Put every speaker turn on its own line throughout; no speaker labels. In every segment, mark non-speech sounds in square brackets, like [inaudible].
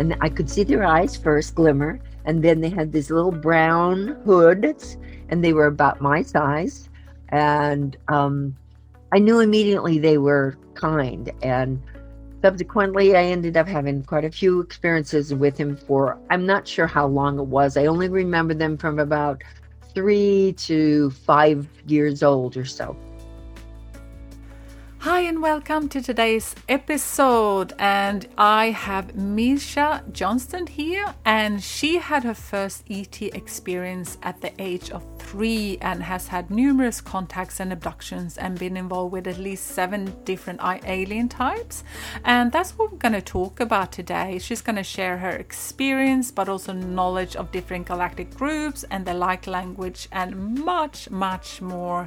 and I could see their eyes first glimmer, and then they had these little brown hoods, and they were about my size, and um, I knew immediately they were kind. And subsequently, I ended up having quite a few experiences with him for I'm not sure how long it was. I only remember them from about three to five years old or so.
Hi, and welcome to today's episode. And I have Miesha Johnston here, and she had her first ET experience at the age of three and has had numerous contacts and abductions and been involved with at least seven different alien types. And that's what we're going to talk about today. She's going to share her experience, but also knowledge of different galactic groups and the like language, and much, much more.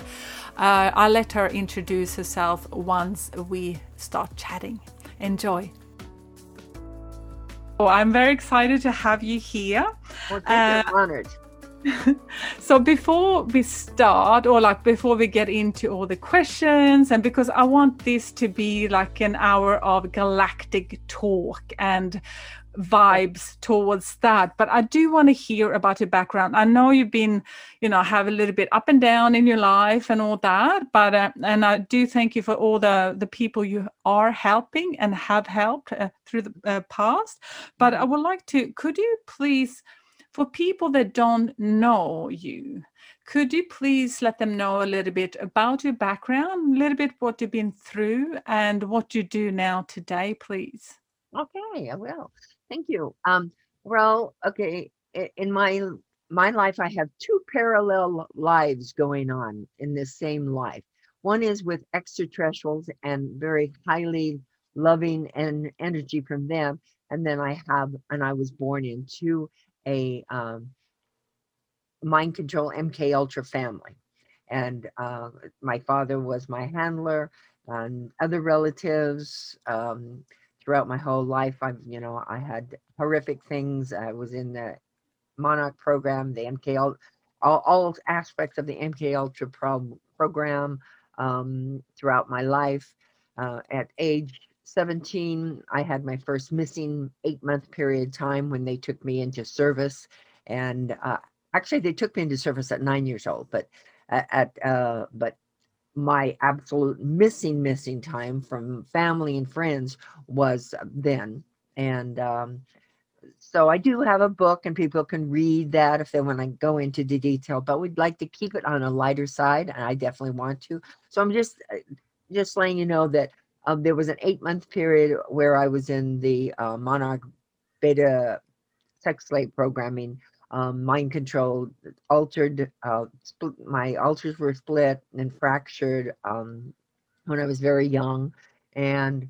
Uh, I'll let her introduce herself once we start chatting. Enjoy. Oh, I'm very excited to have you here.
Well, thank uh, honored. [laughs]
so before we start or like before we get into all the questions and because i want this to be like an hour of galactic talk and vibes towards that but i do want to hear about your background. I know you've been you know have a little bit up and down in your life and all that but uh, and i do thank you for all the the people you are helping and have helped uh, through the uh, past but i would like to could you please for people that don't know you could you please let them know a little bit about your background a little bit what you've been through and what you do now today please
okay i will Thank you. Um, well, okay, in my my life, I have two parallel lives going on in this same life. One is with extraterrestrials and very highly loving and energy from them, and then I have, and I was born into a um, mind control MK Ultra family, and uh, my father was my handler, and other relatives. Um, throughout my whole life. I've, you know, I had horrific things. I was in the Monarch program, the MK, all, all aspects of the MK Ultra pro- program um, throughout my life. Uh, at age 17, I had my first missing eight month period time when they took me into service. And uh, actually, they took me into service at nine years old, but at, uh, but my absolute missing missing time from family and friends was then and um, so i do have a book and people can read that if they want to go into the detail but we'd like to keep it on a lighter side and i definitely want to so i'm just uh, just letting you know that um, there was an eight month period where i was in the uh, monarch beta sex slave programming um, mind control, altered. Uh, my alters were split and fractured um, when I was very young, and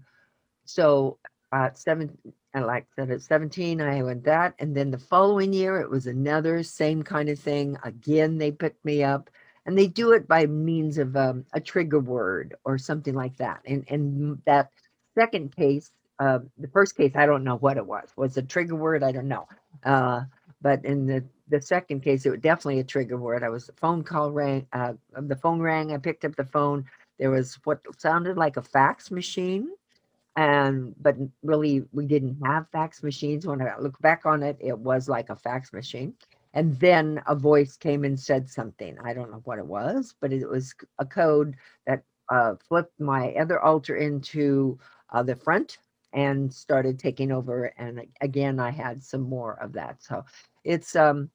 so at seven, and like I said, at seventeen, I went that, and then the following year, it was another same kind of thing. Again, they picked me up, and they do it by means of um, a trigger word or something like that. And and that second case, uh, the first case, I don't know what it was. Was a trigger word? I don't know. Uh, but in the the second case, it was definitely a trigger word. I was the phone call rang, uh, the phone rang. I picked up the phone. There was what sounded like a fax machine, and but really we didn't have fax machines. When I look back on it, it was like a fax machine. And then a voice came and said something. I don't know what it was, but it was a code that uh, flipped my other alter into uh, the front and started taking over. And again, I had some more of that. So it's um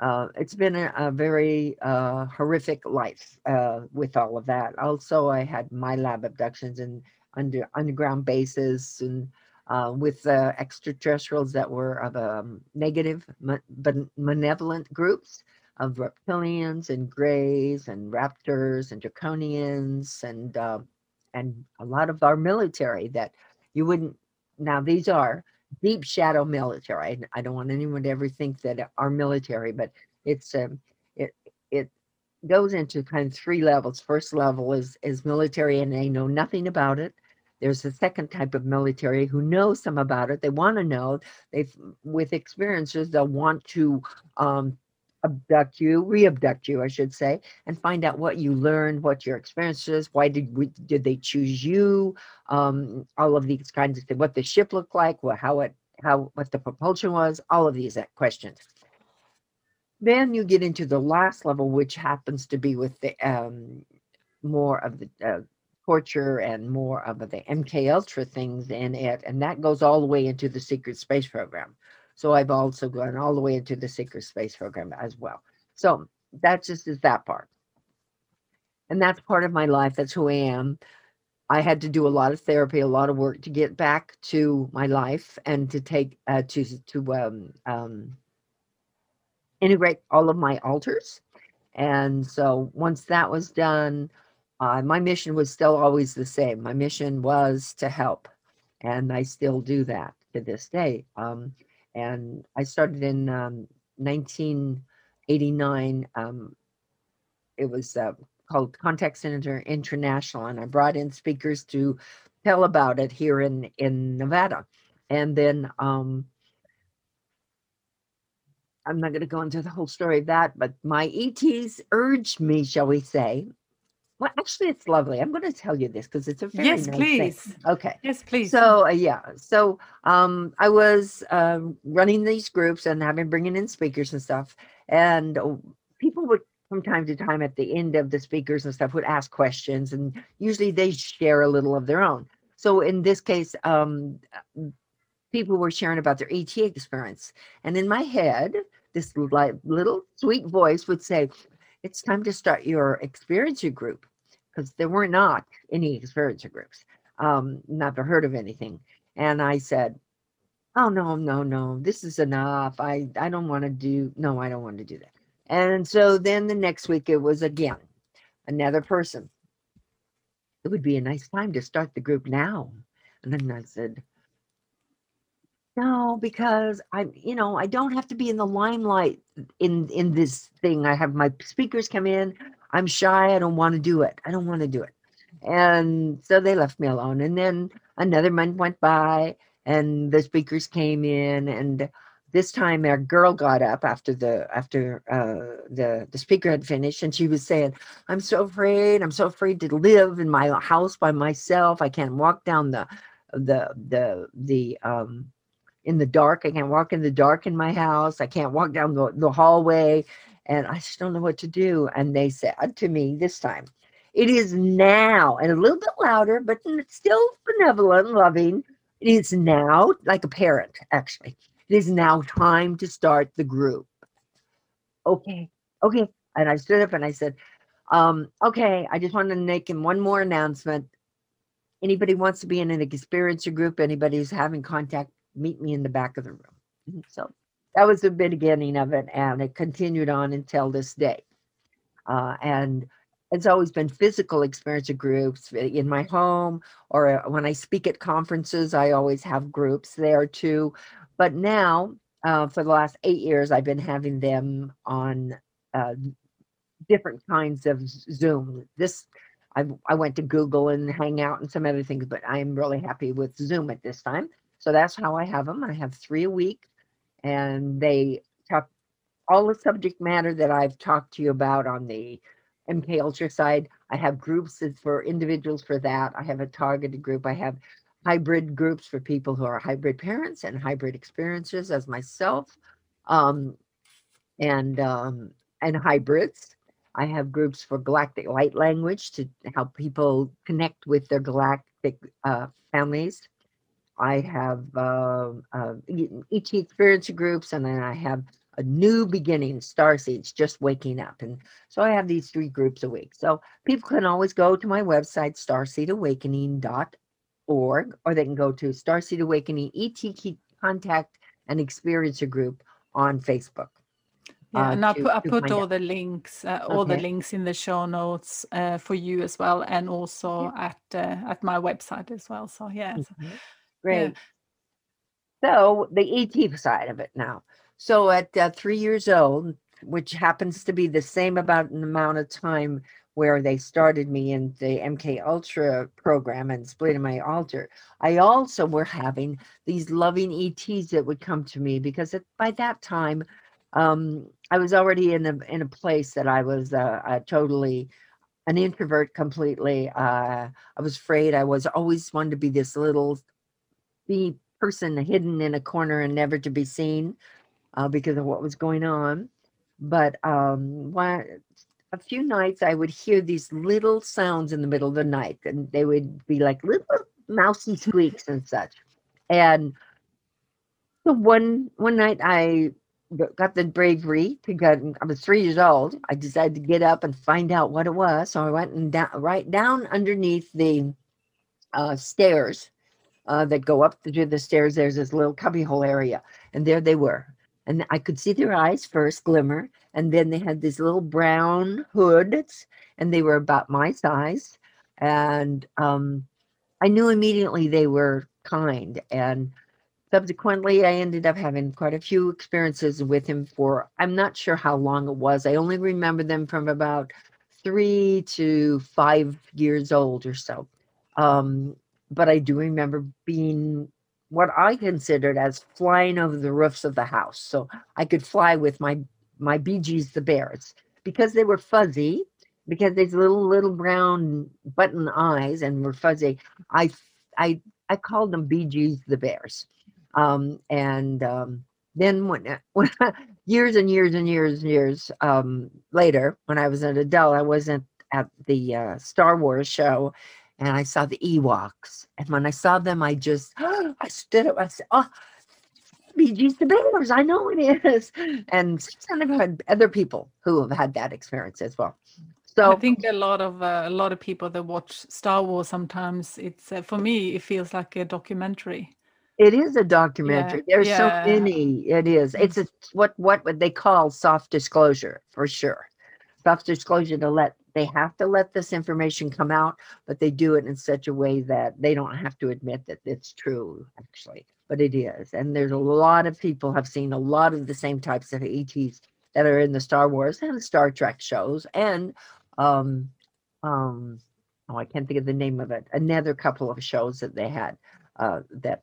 uh, it's been a, a very uh, horrific life uh, with all of that. Also, I had my lab abductions and under underground bases and uh, with extraterrestrials that were of um, negative but malevolent groups of reptilians and greys and raptors and draconians and uh, and a lot of our military that you wouldn't. Now these are deep shadow military. I, I don't want anyone to ever think that our military, but it's um, it it goes into kind of three levels. First level is is military, and they know nothing about it. There's a second type of military who knows some about it. They want to know. They with experiences, they'll want to um, abduct you, re-abduct you, I should say, and find out what you learned, what your experiences, why did we did they choose you, um, all of these kinds of things, what the ship looked like, what how it how what the propulsion was, all of these uh, questions. Then you get into the last level, which happens to be with the um, more of the uh, torture and more of the MK Ultra things in it, and that goes all the way into the secret space program. So I've also gone all the way into the secret space program as well. So that just is that part. And that's part of my life. That's who I am. I had to do a lot of therapy, a lot of work to get back to my life and to take uh, to to um, um, integrate all of my alters. And so once that was done, uh, my mission was still always the same. My mission was to help, and I still do that to this day. Um, and I started in um, 1989. Um, it was uh, called Contact Center International, and I brought in speakers to tell about it here in in Nevada. And then um, I'm not going to go into the whole story of that, but my ETs urged me, shall we say. Well, actually, it's lovely. I'm going to tell you this because it's a very
yes,
nice
please.
Thing. Okay.
Yes, please.
So uh, yeah, so um, I was uh, running these groups and I've been bringing in speakers and stuff, and uh, people would from time to time at the end of the speakers and stuff would ask questions, and usually they share a little of their own. So in this case, um, people were sharing about their ET experience. And in my head, this like little sweet voice would say, It's time to start your experiencer group. Because there were not any experiencer groups. Um, never heard of anything. And I said, Oh no, no, no, this is enough. I, I don't want to do no, I don't want to do that. And so then the next week it was again another person. It would be a nice time to start the group now. And then I said, no, because I'm, you know, I don't have to be in the limelight in in this thing. I have my speakers come in. I'm shy. I don't want to do it. I don't want to do it. And so they left me alone. And then another month went by and the speakers came in and this time our girl got up after the after uh, the the speaker had finished and she was saying i'm so afraid i'm so afraid to live in my house by myself i can't walk down the the the the um in the dark. I can't walk in the dark in my house. I can't walk down the, the hallway. And I just don't know what to do. And they said to me this time, it is now, and a little bit louder, but still benevolent, loving. It is now, like a parent, actually. It is now time to start the group. Okay, okay. And I stood up and I said, um, okay, I just wanted to make one more announcement. Anybody wants to be in an experiencer group, anybody who's having contact meet me in the back of the room. Mm-hmm. So that was the beginning of it, and it continued on until this day. Uh, and it's always been physical experiencer groups in my home or uh, when I speak at conferences, I always have groups there too. But now, uh, for the last eight years, I've been having them on uh, different kinds of Zoom. This I, I went to Google and Hangout and some other things, but I'm really happy with Zoom at this time. So that's how I have them. I have three a week, and they talk all the subject matter that I've talked to you about on the MK Ultra side. I have groups for individuals for that. I have a targeted group. I have hybrid groups for people who are hybrid parents and hybrid experiences as myself, um, and um, and hybrids. I have groups for galactic light language to help people connect with their galactic uh, families. I have uh, uh, ET experience groups, and then I have a new beginning, star seeds, just waking up. And so I have these three groups a week. So people can always go to my website, starseedawakening.org, or they can go to Starseed Awakening ET Contact and Experiencer Group on Facebook.
Yeah, uh, and I put, I put all out. the links, uh, all okay. the links in the show notes uh, for you as well, and also yeah. at uh, at my website as well. So yeah, mm-hmm.
Great. Yeah. So the ET side of it now. So at uh, three years old, which happens to be the same about an amount of time where they started me in the MK Ultra program and splitting my alter. I also were having these loving ETs that would come to me because by that time, um, I was already in a in a place that I was uh, uh, totally an introvert completely. Uh, I was afraid. I was always wanted to be this little be person hidden in a corner and never to be seen uh, because of what was going on. But um, a few nights I would hear these little sounds in the middle of the night, and they would be like little [laughs] mousy squeaks and such. And so one one night I got the bravery to get. I was three years old. I decided to get up and find out what it was. So I went and down right down underneath the uh, stairs uh, that go up to the stairs. There's this little cubbyhole area, and there they were. And I could see their eyes first glimmer, and then they had these little brown hoods, and they were about my size. And um, I knew immediately they were kind. And subsequently, I ended up having quite a few experiences with him for I'm not sure how long it was. I only remember them from about three to five years old or so. Um, but I do remember being what I considered as flying over the roofs of the house. So I could fly with my my Gees the bears because they were fuzzy, because these little little brown button eyes and were fuzzy. I I I called them BGs, the bears. Um, and um, then when, [laughs] when years and years and years and years um, later, when I was an adult, I wasn't at the uh, Star Wars show and I saw the Ewoks. And when I saw them, I just, [gasps] I stood up, I said, oh, Gees the Bears, I know it is. And I've had other people who have had that experience as well.
So I think a lot of uh, a lot of people that watch Star Wars sometimes it's uh, for me it feels like a documentary.
It is a documentary. Yeah, There's yeah. so many. It is. It's a what what would they call soft disclosure for sure. Soft disclosure to let they have to let this information come out, but they do it in such a way that they don't have to admit that it's true, actually. But it is. And there's a lot of people have seen a lot of the same types of ETs that are in the Star Wars and Star Trek shows. And um um oh I can't think of the name of it. Another couple of shows that they had uh that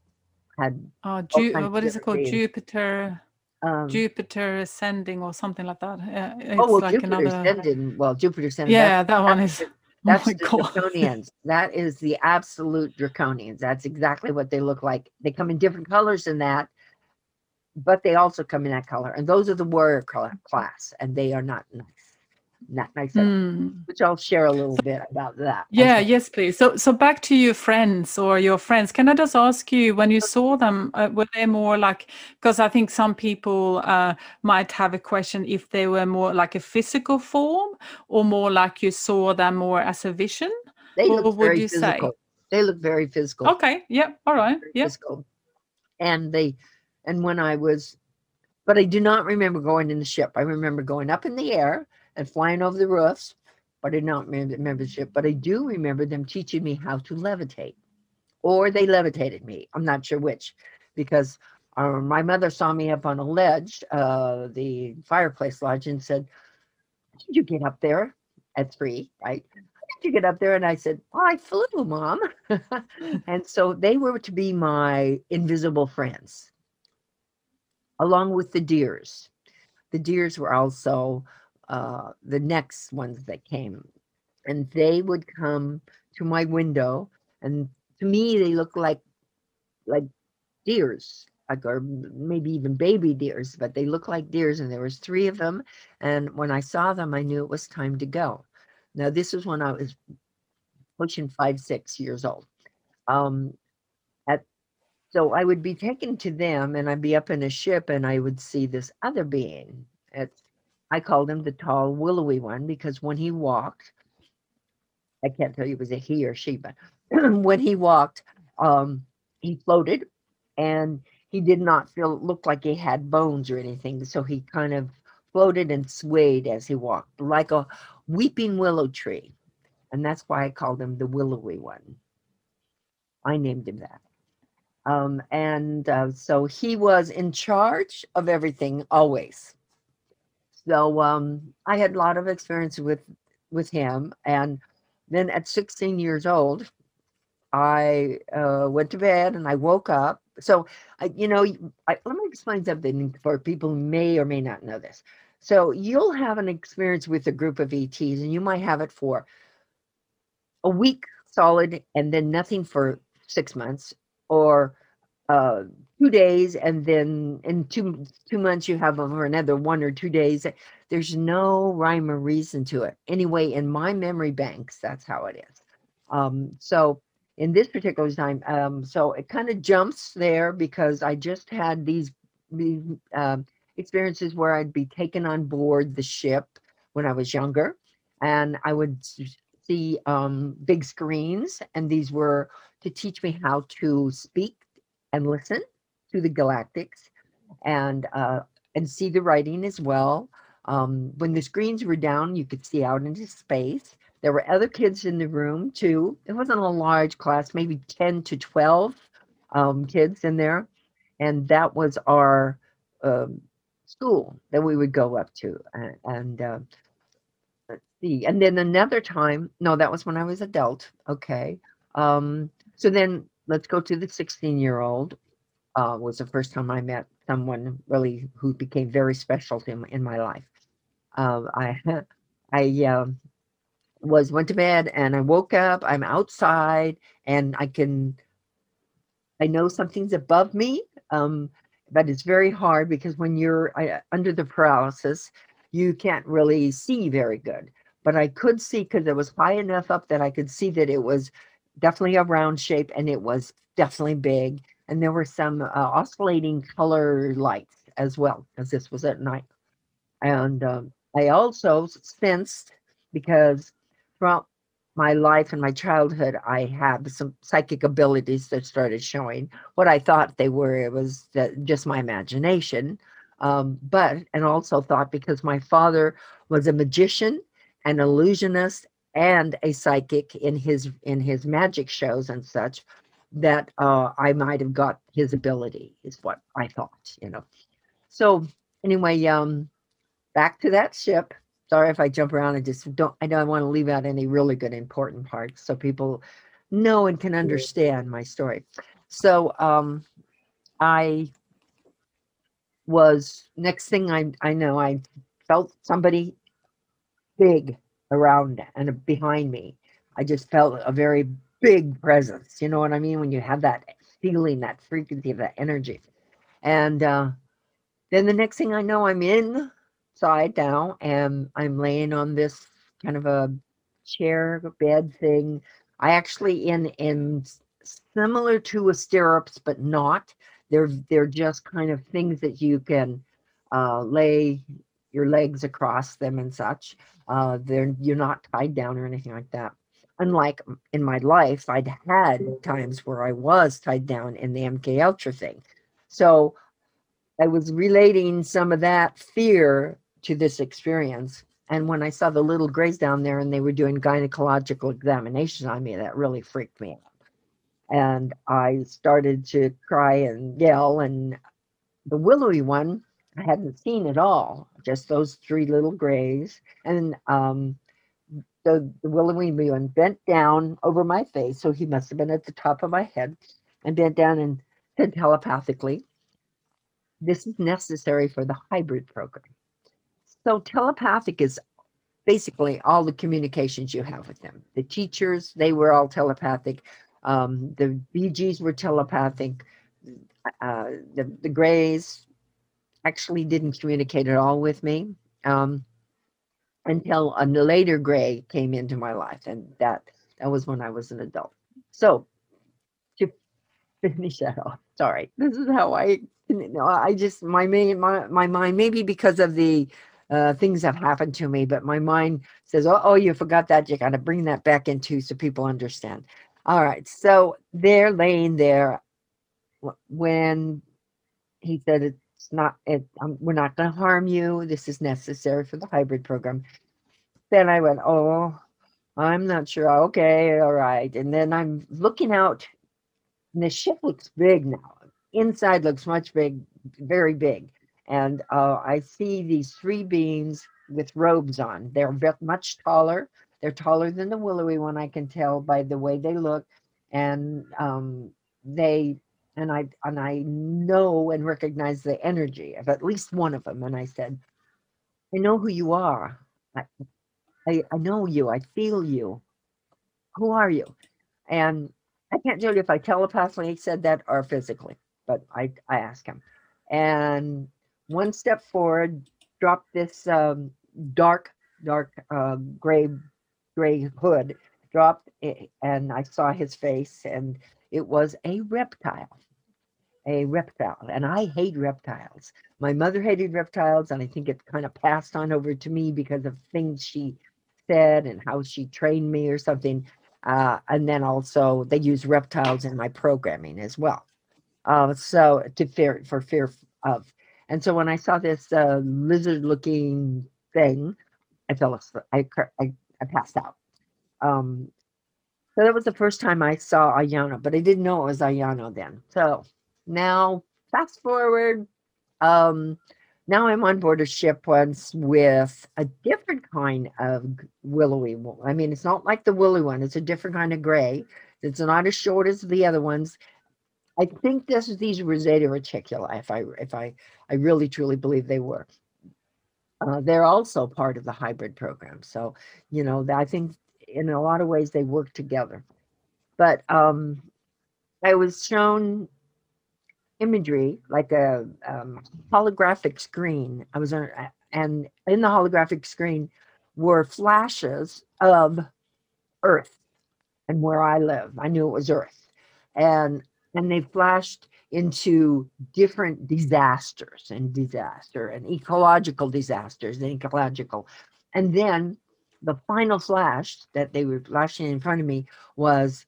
had
oh Ju- what is it called? Jupiter um, Jupiter ascending or something like that.
it's oh well, like Jupiter another... ascending. Well, Jupiter ascending.
Yeah, that, one is. [laughs]
That's oh the God. draconians. That is the absolute draconians. That's exactly what they look like. They come in different colors than that, but they also come in that color. And those are the warrior class, and they are not nice not nice mm. which i'll share a little bit about that
yeah yes please so so back to your friends or your friends can i just ask you when you saw them uh, were they more like because i think some people uh, might have a question if they were more like a physical form or more like you saw them more as a vision
they what look very physical. Say? they look very physical
okay yeah all right yeah physical.
and they and when i was but i do not remember going in the ship i remember going up in the air and flying over the roofs, but I did not remember membership. But I do remember them teaching me how to levitate, or they levitated me. I'm not sure which, because uh, my mother saw me up on a ledge, uh, the fireplace lodge, and said, "How did you get up there at three, right?" How did you get up there? And I said, oh, I flew, mom. and so they were to be my invisible friends, along with the deers. The deers were also uh, the next ones that came, and they would come to my window, and to me they looked like like deers, like or maybe even baby deers, but they looked like deers, and there was three of them, and when I saw them, I knew it was time to go. Now this is when I was pushing five, six years old. Um, at so I would be taken to them, and I'd be up in a ship, and I would see this other being. It's I called him the tall, willowy one because when he walked, I can't tell you it was a he or she, but [clears throat] when he walked, um, he floated and he did not feel look like he had bones or anything. So he kind of floated and swayed as he walked, like a weeping willow tree. And that's why I called him the willowy one. I named him that. Um, and uh, so he was in charge of everything always. So um, I had a lot of experience with with him, and then at 16 years old, I uh, went to bed and I woke up. So I, you know, I, let me explain something for people who may or may not know this. So you'll have an experience with a group of ETs, and you might have it for a week solid, and then nothing for six months, or uh, two days, and then in two two months you have for another one or two days. There's no rhyme or reason to it. Anyway, in my memory banks, that's how it is. Um, so in this particular time, um, so it kind of jumps there because I just had these these um, experiences where I'd be taken on board the ship when I was younger, and I would see um, big screens, and these were to teach me how to speak and listen to the galactics, and uh, and see the writing as well. Um, when the screens were down, you could see out into space. There were other kids in the room too. It wasn't a large class, maybe 10 to 12 um, kids in there. And that was our um, school that we would go up to. And, and uh, let's see. And then another time, no, that was when I was adult. Okay. Um, so then let's go to the 16 year old. Uh, was the first time I met someone really who became very special to in my life. Uh, I I um, was went to bed and I woke up. I'm outside and I can I know something's above me, um, but it's very hard because when you're uh, under the paralysis, you can't really see very good. But I could see because it was high enough up that I could see that it was definitely a round shape and it was definitely big. And there were some uh, oscillating color lights as well, because this was at night. And um, I also sensed because throughout my life and my childhood, I have some psychic abilities that started showing. What I thought they were, it was just my imagination. Um, but, and also thought because my father was a magician, an illusionist, and a psychic in his in his magic shows and such, that uh, I might have got his ability, is what I thought, you know. So anyway, um, back to that ship. Sorry if I jump around and just don't, I don't want to leave out any really good important parts so people know and can understand my story. So um, I was, next thing I, I know, I felt somebody big around and behind me. I just felt a very big presence. You know what I mean? When you have that feeling, that frequency, of that energy. And uh, then the next thing I know, I'm inside now and I'm laying on this kind of a chair bed thing. I actually in in similar to a stirrups, but not. They're they're just kind of things that you can uh, lay your legs across them and such. Uh, they're you're not tied down or anything like that. Unlike in my life, I'd had times where I was tied down in the MK Ultra thing. So I was relating some of that fear to this experience. And when I saw the little grays down there and they were doing gynecological examinations on me, that really freaked me out. And I started to cry and yell. And the willowy one, I hadn't seen at all, just those three little grays. And um, the, the willowy one bent down over my face. So he must have been at the top of my head and bent down and said telepathically, this is necessary for the hybrid program. So telepathic is basically all the communications you have with them. The teachers, they were all telepathic. Um, the BGs were telepathic. Uh, the, the Greys actually didn't communicate at all with me um, until a later Grey came into my life, and that that was when I was an adult. So to [laughs] finish that off, sorry, this is how I no, I just my main my my mind maybe because of the uh, things that happened to me, but my mind says, "Oh, oh, you forgot that. You got to bring that back into so people understand." All right, so they're laying there when he said it's not. It, um, we're not going to harm you. This is necessary for the hybrid program. Then I went, "Oh, I'm not sure. Okay, all right." And then I'm looking out, and the ship looks big now inside looks much big, very big. And uh, I see these three beings with robes on. They're much taller. They're taller than the willowy one. I can tell by the way they look, and um, they and I and I know and recognize the energy of at least one of them. And I said, I know who you are. I, I, I know you. I feel you. Who are you? And I can't tell you if I telepathically said that or physically but I, I asked him. And one step forward, dropped this um, dark, dark uh, gray, gray hood, dropped, it, and I saw his face, and it was a reptile, a reptile. And I hate reptiles. My mother hated reptiles, and I think it kind of passed on over to me because of things she said and how she trained me or something. Uh, and then also they use reptiles in my programming as well. Uh, so to fear for fear of. And so when I saw this uh, lizard-looking thing, I fell asleep. I, I, I passed out. Um, so that was the first time I saw Ayano, but I didn't know it was Ayano then. So now, fast forward, um, now I'm on board a ship once with a different kind of willowy. I mean, it's not like the woolly one; it's a different kind of gray. It's not as short as the other ones. I think this is these were Zeta reticuli. If I if I I really truly believe they were. Uh, they're also part of the hybrid program. So you know, I think in a lot of ways they work together. But um, I was shown imagery like a um, holographic screen. I was on, and in the holographic screen were flashes of Earth and where I live. I knew it was Earth, and and they flashed into different disasters and disaster and ecological disasters and ecological, and then the final flash that they were flashing in front of me was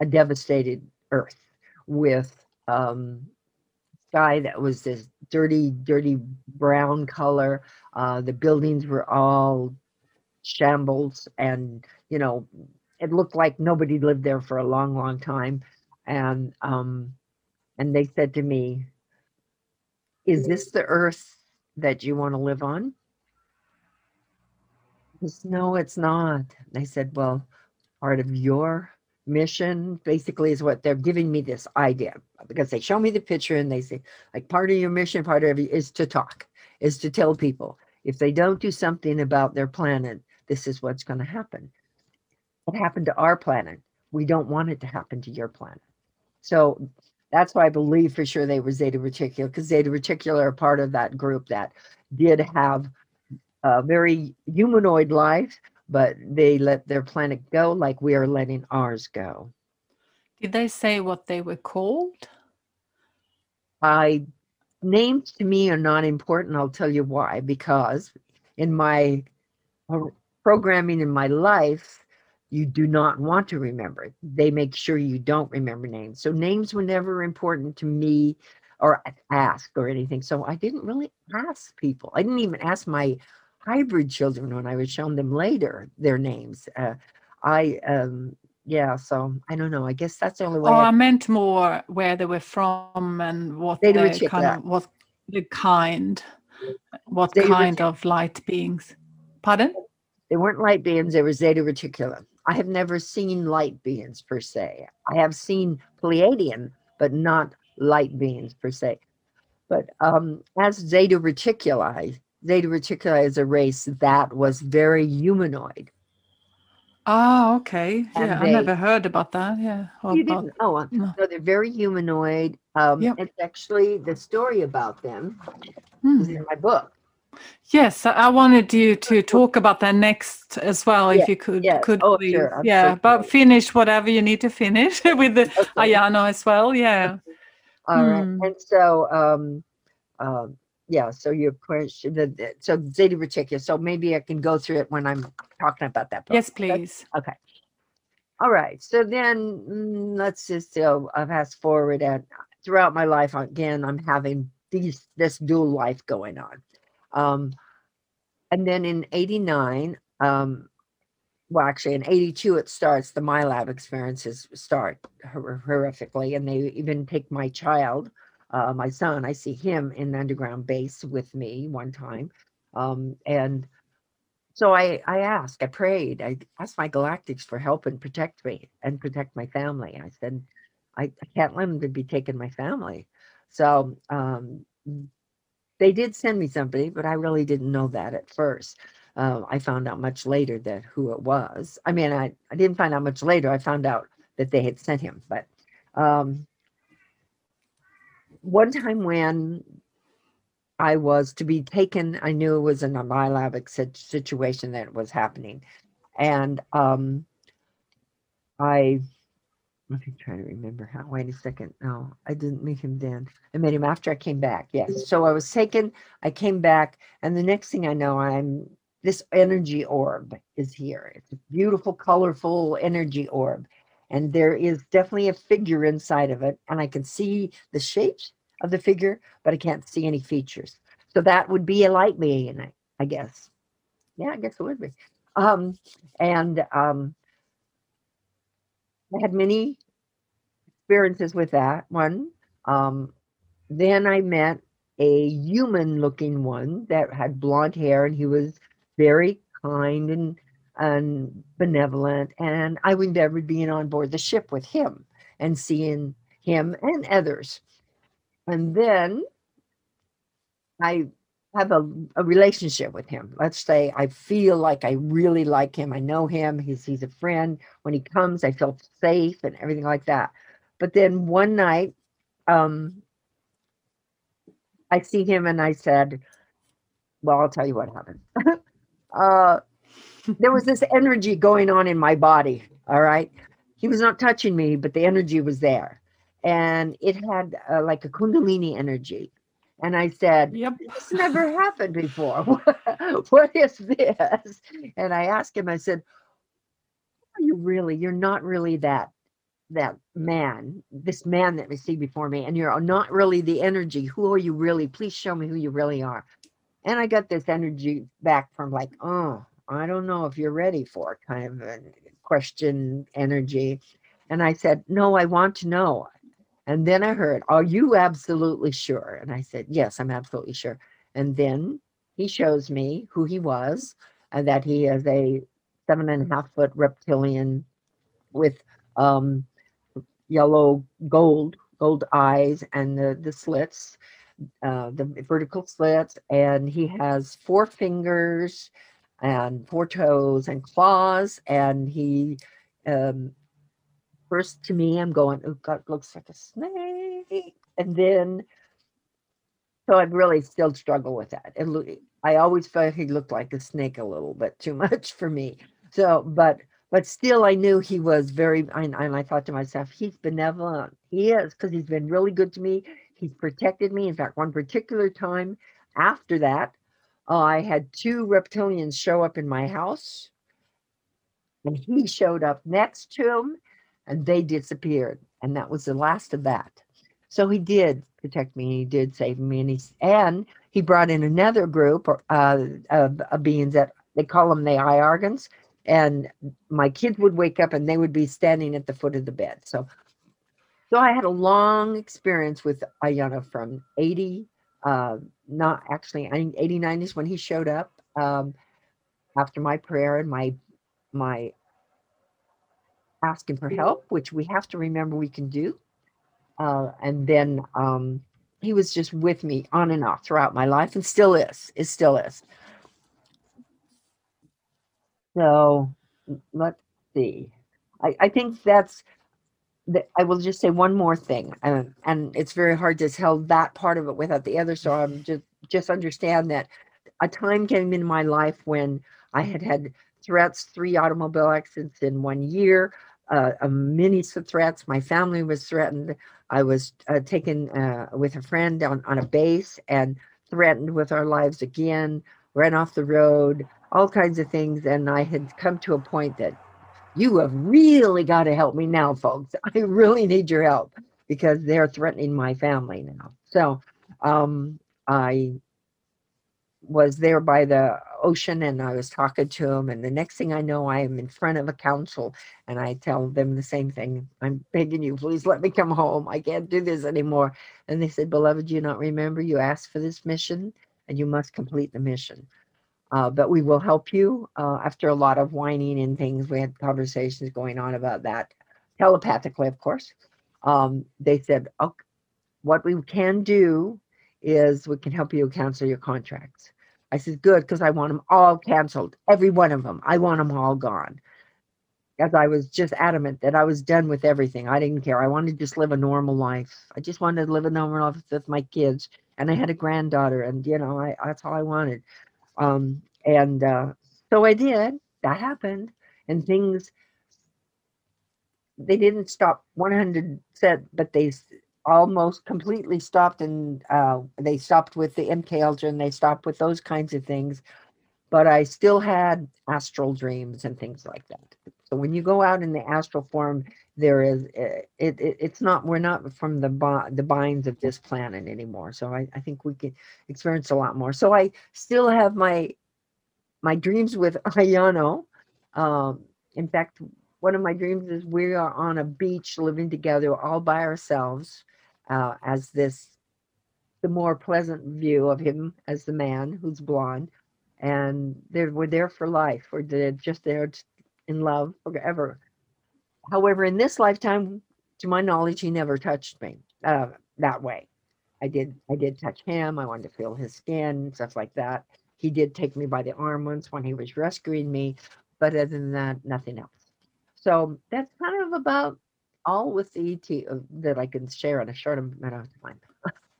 a devastated Earth with um, sky that was this dirty, dirty brown color. Uh, the buildings were all shambles, and you know, it looked like nobody lived there for a long, long time. And um, and they said to me, "Is this the Earth that you want to live on?" I said, no, it's not. They said, "Well, part of your." Mission basically is what they're giving me this idea. Because they show me the picture and they say like part of your mission part of it is to talk is to tell people. If they don't do something about their planet this is what's going to happen. What happened to our planet? We don't want it to happen to your planet. So that's why i believe for sure they were zeta reticula because zeta reticula are part of that group that did have a very humanoid life but they let their planet go like we are letting ours go.
Did they say what they were called?
I names to me are not important. I'll tell you why. Because in my programming in my life, you do not want to remember. They make sure you don't remember names. So names were never important to me or ask or anything. So I didn't really ask people. I didn't even ask my hybrid children when I was shown them later their names. Uh, I um yeah, so I don't know. I guess that's the only way.
Oh,
I-
I meant more where they were from and what
they
the
Reticula.
kind of what the kind, what
Zeta
kind
Retic-
of light beings. Pardon?
they weren't light beings, they were Zeta Reticula. I have never seen light beings per se. I have seen Pleiadian, but not light beings per se. But um, as Zeta Reticuli, Zeta Reticuli is a race that was very humanoid.
Oh, okay.
And
Yeah, I never heard about that. Yeah. or
You
about-
didn't? Oh,
no.
no, they're very humanoid. Um,
Yep.
It's actually the story about them
Hmm.
is in my book.
Yes, I- wanted you to [laughs] talk about that next as well,
Yeah,
if you could.
yes.
Could
Oh,
please.
sure,
Yeah, but finish whatever you need to finish [laughs] with the
Okay.
Ayano as well. Yeah.
All right.
Hmm.
And so, um, um, yeah, so your question, the, the- so Zeta Reticula, so maybe I can go through it when I'm talking about that. book.
Yes,
Okay?
please.
Okay. All right. So then mm, let's just uh, fast forward and throughout my life, again, I'm having these, this dual life going on. Um, and then in 89, um, well, actually in 82, it starts, the MILAB experiences start hor- horrifically. And they even take my child, uh, my son, I see him in the underground base with me one time. Um, and so I, I asked, I prayed, I asked my galactics for help and protect me and protect my family. I said, I, I can't let them to be taking my family. So um, they did send me somebody, but I really didn't know that at first. Uh, I found out much later that who it was. I mean, I, I didn't find out much later. I found out that they had sent him, but um, one time when I was to be taken, I knew it was in a bilabic sit- situation that was happening. And um, I, let me try to remember how. Wait a second. No, I didn't meet him then. I met him after I came back. Yes. So I was taken, I came back, and the next thing I know, I'm this energy orb is here. It's a beautiful, colorful energy orb. And there is definitely a figure inside of it. And I can see the shapes of the figure, but I can't see any features. So that would be a light being, I, I guess. Yeah, I guess it would be. Um, and um, I had many experiences with that one. Um, then I met a human looking one that had blonde hair and he was very kind and and benevolent and I remember being on board the ship with him and seeing him and others. And then I have a, a relationship with him. Let's say I feel like I really like him. I know him. He's he's a friend. When he comes, I feel safe and everything like that. But then one night, um, I see him and I said, "Well, I'll tell you what happened." [laughs] uh, there was this energy going on in my body. All right, he was not touching me, but the energy was there, and it had uh, like a kundalini energy and I said,
Yep.
This never happened before. [laughs] what is this? And I asked him, I said, Who Are you really? You're not really that that man, this man that we see before me, and you're not really the energy. Who are you really? Please show me who you really are. And I got this energy back from like, oh, I don't know if you're ready for kind of a question energy. And I said, No, I want to know. And then I heard, Are you absolutely sure? And I said, Yes, I'm absolutely sure. And then he shows me who he was and that he is a seven and a half foot reptilian with um, yellow gold, gold eyes and the, the slits, uh, the vertical slits. And he has four fingers and four toes and claws. And he um, first to me, I'm going, oh God, looks like a snake. And then, so I'd really still struggle with that. I always felt he looked like a snake a little bit too [laughs] much for me. So, but, but still I knew he was very, and, and I thought to myself, he's benevolent. He is, because he's been really good to me. He's protected me. In fact, one particular time after that, I had two reptilians show up in my house and he showed up next to him and they disappeared. And that was the last of that. So he did protect me. He did save me. And he, and he brought in another group uh, of, of beings that they call them the Iargans. And my kids would wake up and they would be standing at the foot of the bed. So, so I had a long experience with Ayana from 80, uh, not actually 89 is when he showed up um, after my prayer and my my asking for help, which we have to remember we can do. Uh, and then um, he was just with me on and off throughout my life and still is, it still is. So let's see. I, I think that's I will just say one more thing, and and it's very hard to tell that part of it without the other. So I'm just just understand that a time came in my life when I had had threats, three automobile accidents in one year uh, many threats. My family was threatened. I was uh, taken uh, with a friend on, on a base and threatened with our lives again, ran off the road, all kinds of things. And I had come to a point that you have really got to help me now, folks. I really need your help because they're threatening my family now. So um, I was there by the ocean and I was talking to him. And the next thing I know, I am in front of a council and I tell them the same thing. I'm begging you, please let me come home. I can't do this anymore. And they said, Beloved, do you not remember you asked for this mission and you must complete the mission. Uh, but we will help you. Uh, after a lot of whining and things, we had conversations going on about that telepathically, of course. Um, they said, oh, what we can do is we can help you cancel your contracts. I said, good, because I want them all canceled, every one of them. I want them all gone. as I was just adamant that I was done with everything. I didn't care. I wanted to just live a normal life. I just wanted to live a normal life with my kids. And I had a granddaughter, and you know, I that's all I wanted. Um, and uh, so I did. That happened, and things they didn't stop 100 percent, but they almost completely stopped, and uh, they stopped with the MK Ultra, and they stopped with those kinds of things. But I still had astral dreams and things like that. So when you go out in the astral form, there is uh, it, it it's not we're not from the bi- the binds of this planet anymore. So I, I think we can experience a lot more. So I still have my my dreams with [laughs] Ayano. Um, in fact, one of my dreams is we are on a beach living together all by ourselves uh, as this the more pleasant view of him as the man who's blonde and they're we're there for life or they're just there in love forever. However in this lifetime to my knowledge he never touched me uh, that way. I did i did touch him i wanted to feel his skin stuff like that. He did take me by the arm once when he was rescuing me but other than that nothing else. So that's kind of about all with the et that i can share in a short amount of time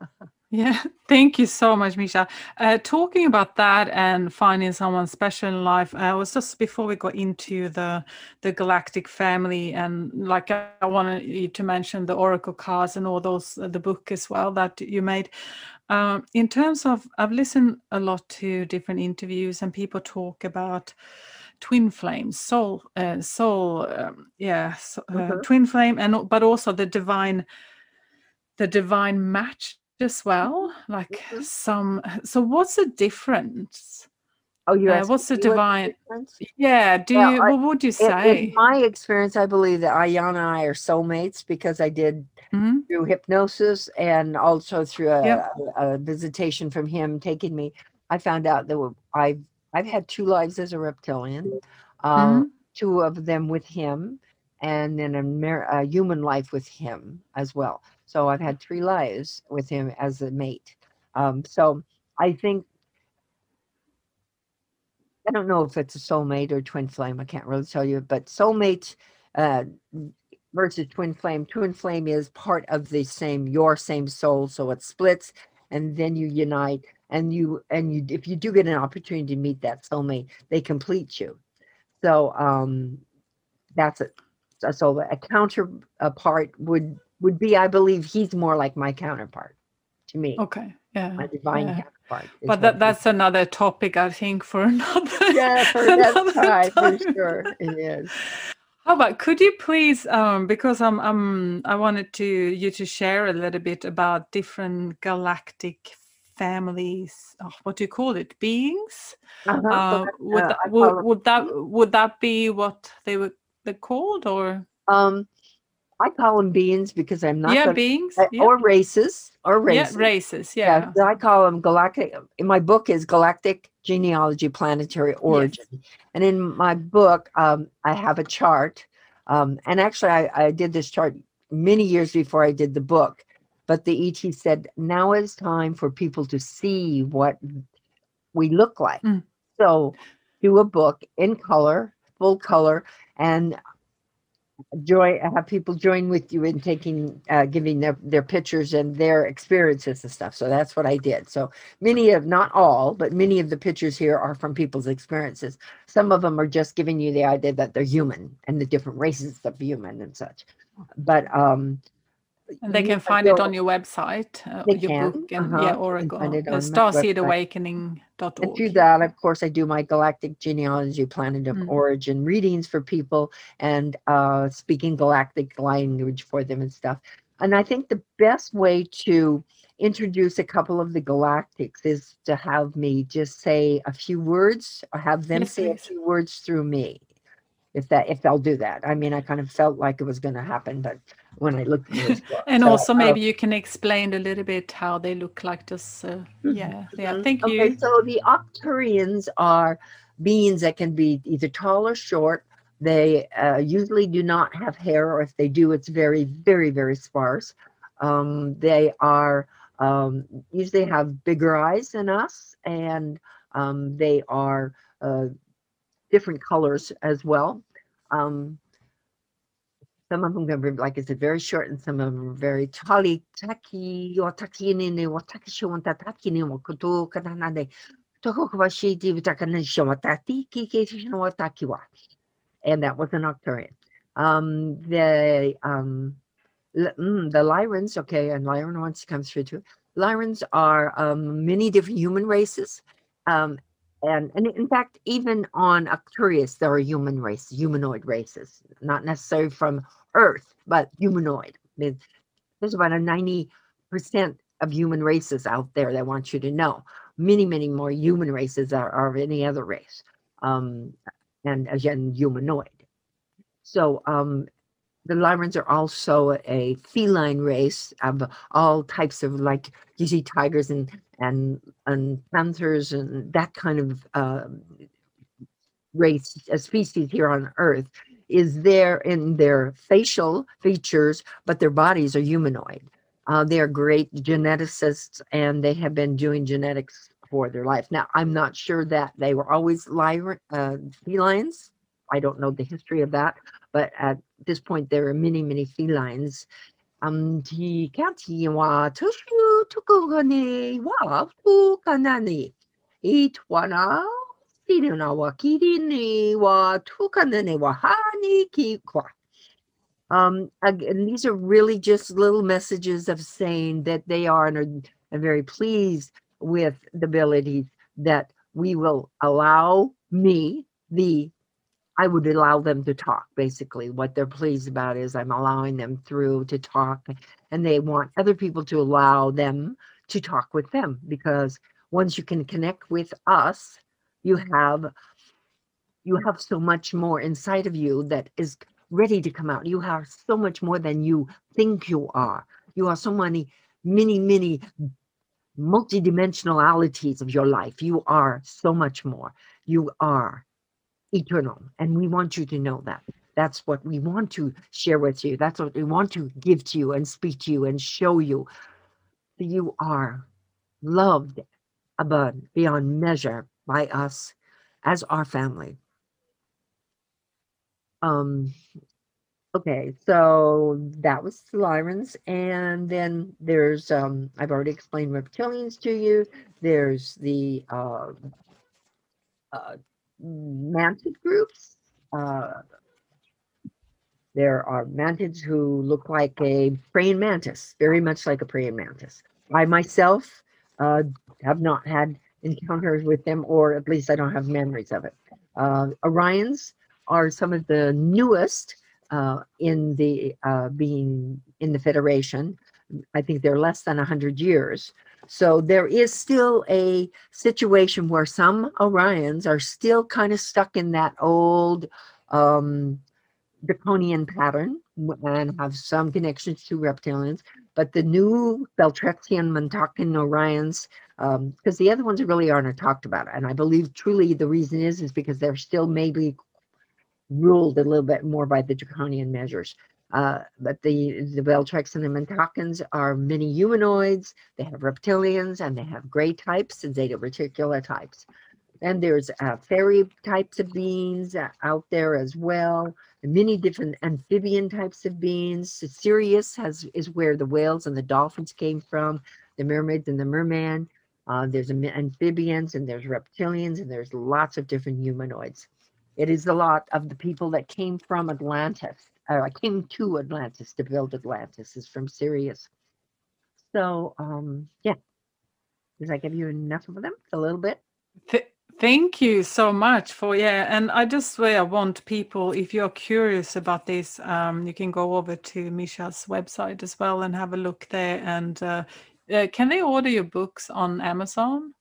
[laughs]
Yeah, [laughs] thank you so much, Miesha. Uh, talking about that and finding someone special in life, I was just before we got into the the galactic family, and like I, I wanted you to mention the oracle cards and all those, uh, the book as well that you made. Um, in terms of, I've listened a lot to different interviews, and people talk about twin flames, soul, uh, soul, um, yeah, so, uh,
Mhm.
twin flame, and but also the divine the divine match as well like
Mhm.
some so what's the difference
oh you
Uh, what's the divine-
difference?
yeah do
Well,
you what would you say
in my experience, I believe that Ayana and I are soulmates because I did
Mhm.
through hypnosis and also through a,
Yep.
a, a visitation from him taking me. I found out that I've I've had two lives as a reptilian, uh,
Mhm.
two of them with him, and then a, a human life with him as well. So I've had three lives with him as a mate. Um, so I think I don't know if it's a soulmate or twin flame. I can't really tell you, but soulmate uh, versus twin flame. Twin flame is part of the same your same soul, so it splits, and then you unite. And you and you, if you do get an opportunity to meet that soulmate, they complete you. So um, that's it. So- a counterpart would would be, I believe, he's more like my counterpart to me,
okay yeah
my divine
yeah.
counterpart.
but that that's another topic i think for [laughs] another
yeah, for
another [laughs]
time, for sure, it is.
How about could you please um because I'm um I wanted to you to share a little bit about different galactic families oh, what do you call it beings
Uh-huh,
uh, would,
Uh,
that, would, would that would that be what they were they cold or
Um, I call them beings because I'm not
yeah
gonna,
beings
uh,
yeah.
or races or races.
yeah
races. Yeah,
yeah
I call them galactic. In my book is Galactic Genealogy Planetary Origin, and in my book, um, I have a chart. Um, and actually, I, I did this chart many years before I did the book. But the ET said now is time for people to see what we look like.
Mm.
So do a book in color, full color, and join have people join with you in taking uh, giving their, their pictures and their experiences and stuff. So that's what i did. So many of not all but many of the pictures here are from people's experiences. Some of them are just giving you the idea that they're human and the different races of human and such. But um
and they can find it on your website uh, your
can,
book and
uh-huh,
yeah oracle.
it
uh, starseedawakening.org
And through that, of course, I do my galactic genealogy, planet of
Mm.
origin readings for people and uh, speaking galactic language for them and stuff. And I think the best way to introduce a couple of the galactics is to have me just say a few words or have them
Yes,
say a few words through me. If that if they'll do that. I mean, I kind of felt like it was going to happen, but when I looked at book, [laughs]
and
so,
also
uh,
maybe you can explain a little bit how they look like just uh, yeah yeah
Mhm.
thank
Okay,
you
so the Arcturians are beings that can be either tall or short. They uh, usually do not have hair, or if they do, it's very, very, very sparse. Um, they are um, usually have bigger eyes than us, and um, they are uh, different colors as well. Um, some of them be, like I said, very short and some of them are very tali taki wataki ni ni wataki shi wanta taki ni wa kutu kana na de toko kwa shi di wataka ni shi watati ki ki shi no wataki wa. And that was an Arcturian. Um, the, um, mm, the Lyrans, okay, and Lyran wants to come through too. Lyrans are um, many different human races. Um, and, and in fact, even on Arcturus, there are human race, humanoid races, not necessarily from Earth, but humanoid. There's, about a 90% of human races out there that want you to know. Many, many more human races are, are of any other race. Um, and again, humanoid. So um, the Lyrans are also a feline race of all types of like you see tigers and and and panthers and that kind of um, race a species here on earth is there in their facial features but their bodies are humanoid. Uh, they are great geneticists and they have been doing genetics for their life. Now i'm not sure that they were always lyra, uh, felines. I don't know the history of that but at this point there are many many felines. Um ti kati wa tushu tukugane wa fukanani itwana siruna wa kirini wa tukanane wa hani kikwa um again these are really just little messages of saying that they are and are very pleased with the abilities that we will allow me the I would allow them to talk. Basically, what they're pleased about is I'm allowing them through to talk, and they want other people to allow them to talk with them because once you can connect with us, you have you have so much more inside of you that is ready to come out. You are so much more than you think you are. You are so many, many, many multidimensionalities of your life. You are so much more. You are eternal. And we want you to know that. That's what we want to share with you. That's what we want to give to you and speak to you and show you that you are loved above beyond measure by us as our family. Um okay, so that was Lyrans, and then there's um I've already explained reptilians to you. There's the uh uh mantid groups. Uh, there are mantids who look like a praying mantis, very much like a praying mantis. I myself uh, have not had encounters with them, or at least I don't have memories of it. Uh, Orions are some of the newest uh, in the uh, being in the Federation. I think they're less than 100 years. So there is still a situation where some Orions are still kind of stuck in that old um, draconian pattern and have some connections to reptilians. But the new Beltrexian, Montakan Orions, because the other ones really aren't talked about. And I believe truly the reason is is because they're still maybe ruled a little bit more by the draconian measures. Uh, but the the Beltrex and the Montakans are many humanoids. They have reptilians and they have gray types and Zeta Reticuli types. And there's uh, fairy types of beings uh, out there as well. Many different amphibian types of beings. Sirius has is where the whales and the dolphins came from. The mermaids and the merman. Uh, there's amphibians and there's reptilians and there's lots of different humanoids. It is a lot of the people that came from Atlantis. Uh, came to Atlantis to build Atlantis is from Sirius. So um, yeah, does that give you enough of them? A little bit.
Th- thank you so much for yeah and i just uh, want people if you're curious about this um, you can go over to Miesha's website as well and have a look there and uh, uh, can they order your books on amazon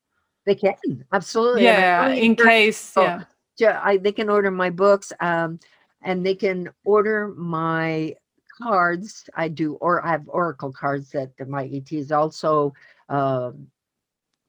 They can absolutely.
yeah in case yeah
to- I, they can order my books um, and they can order my cards. I do, or I have Oracle cards that my ETs also um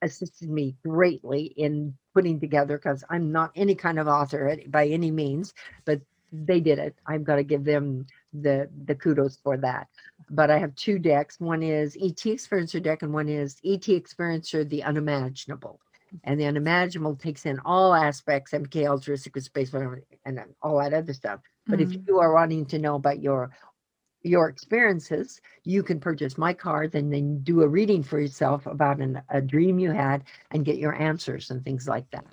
assisted me greatly in putting together because I'm not any kind of author by any means, but they did it. I've got to give them the the kudos for that. But I have two decks. One is ET Experiencer deck, and one is ET Experiencer the Unimaginable. And the unimaginable takes in all aspects, MK Ultra, Secret Space, whatever, and then all that other stuff. But if
Mm.
you are wanting to know about your your experiences, you can purchase my cards and then do a reading for yourself about an, a dream you had and get your answers and things like that.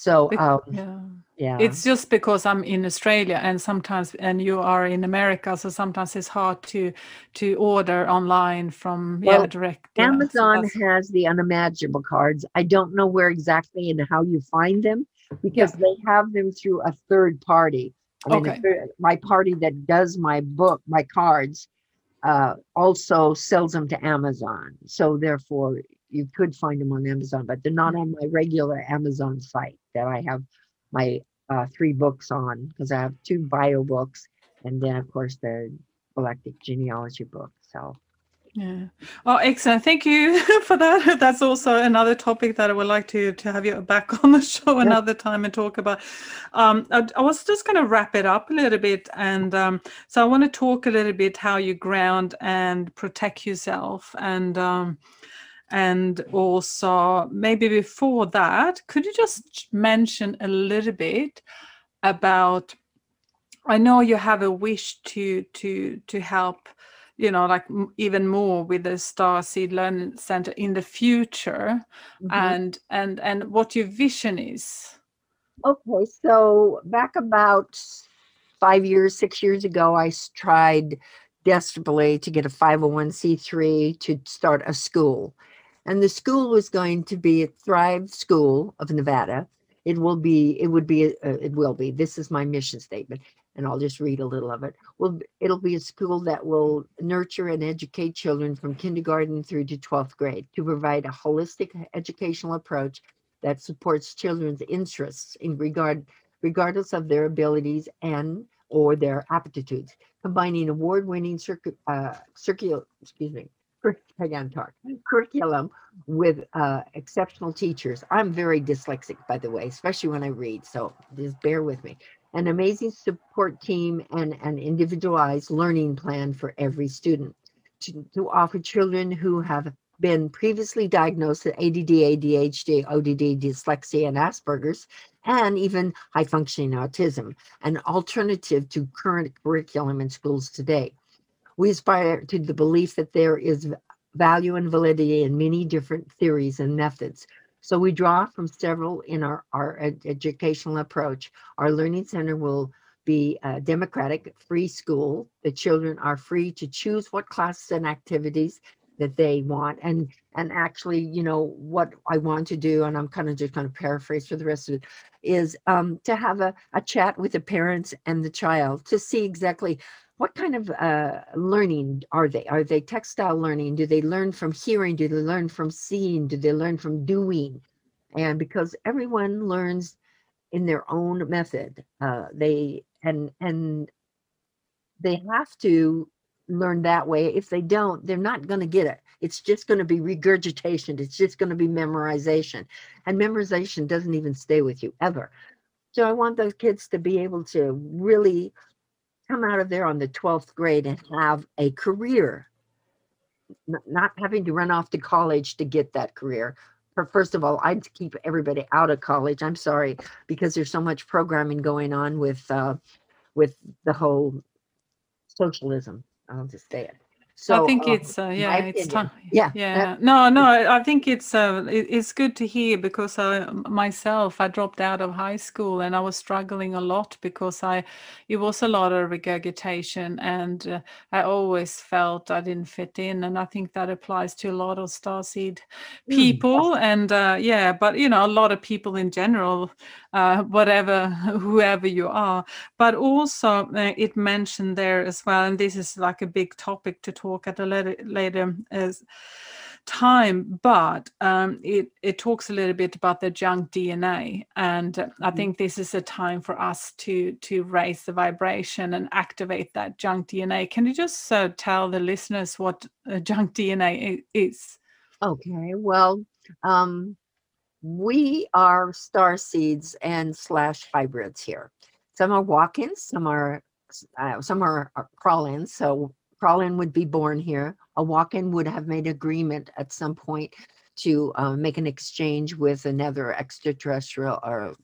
So, um,
yeah.
yeah.
It's just because I'm in Australia and sometimes and you are in America, so sometimes it's hard to to order online from yeah
Well,
direct. yeah, so
Amazon
that's-
has the unimaginable cards. I don't know where exactly and how you find them because they have them through a third party. I mean,
Okay.
my party that does my book, my cards, uh, also sells them to Amazon. So therefore, you could find them on Amazon, but they're not on my regular Amazon site that I have my uh, three books on because I have two bio books and then of course the galactic genealogy book. So.
Yeah. Oh, excellent. Thank you [laughs] for that. That's also another topic that I would like to to have you back [laughs] on the show another time and talk about. Um, I, I was just going to wrap it up a little bit, and um, so I want to talk a little bit how you ground and protect yourself, and um, and also maybe before that, could you just mention a little bit about? I know you have a wish to to to help you know like even more with the star seed learning center in the future
mhm.
and and and what your vision is
Okay, so back about five years, six years ago, i tried desperately to get a 501c3 to start a school. And the school was going to be a Thrive School of Nevada. It will be, it would be, uh, it will be, this is my mission statement, and I'll just read a little of it. Well, it'll be a school that will nurture and educate children from kindergarten through to 12th grade to provide a holistic educational approach that supports children's interests in regard regardless of their abilities and or their aptitudes combining award-winning circu- uh, circular excuse me curriculum with uh, exceptional teachers. I'm very dyslexic by the way especially when i read so just bear with me. An amazing support team and an individualized learning plan for every student. To, to offer children who have been previously diagnosed with ADD, ADHD, ODD, dyslexia, and Asperger's, and even high functioning autism, an alternative to current curriculum in schools today. We aspire to the belief that there is value and validity in many different theories and methods. So we draw from several in our, our ed- educational approach. Our learning center will be a democratic, free school. The children are free to choose what classes and activities that they want and and actually you know what i want to do and i'm kind of just going to paraphrase for the rest of it is um, to have a, a chat with the parents and the child to see exactly what kind of uh, learning are they are they textile learning do they learn from hearing do they learn from seeing do they learn from doing and because everyone learns in their own method uh, they and and they have to learn that way. If they don't, they're not going to get it. It's just going to be regurgitation. It's just going to be memorization. And memorization doesn't even stay with you ever. So I want those kids to be able to really come out of there on the 12th grade and have a career, not having to run off to college to get that career. First of all, I'd keep everybody out of college. I'm sorry because there's so much programming going on with uh, with the whole socialism. I'll just say it. So
i think
um,
it's uh, yeah it's time.
yeah,
yeah. no no i think it's uh it, it's good to hear because I myself i dropped out of high school and i was struggling a lot because i it was a lot of regurgitation and uh, i always felt i didn't fit in and i think that applies to a lot of starseed
Mm,
people and uh, yeah but you know a lot of people in general uh, whatever [laughs] whoever you are. But also uh, it mentioned there as well and this is like a big topic to talk at a later later as time but um, it it talks a little bit about the junk dna and i
Mhm.
think this is a time for us to to raise the vibration and activate that junk dna can you just uh, tell the listeners what uh, junk dna is?
Okay, well, um, we are star seeds and slash hybrids here. Some are walk-ins, some are uh, some are, are crawl-ins. So crawl-in would be born here. A walk-in would have made agreement at some point to uh, make an exchange with another extraterrestrial or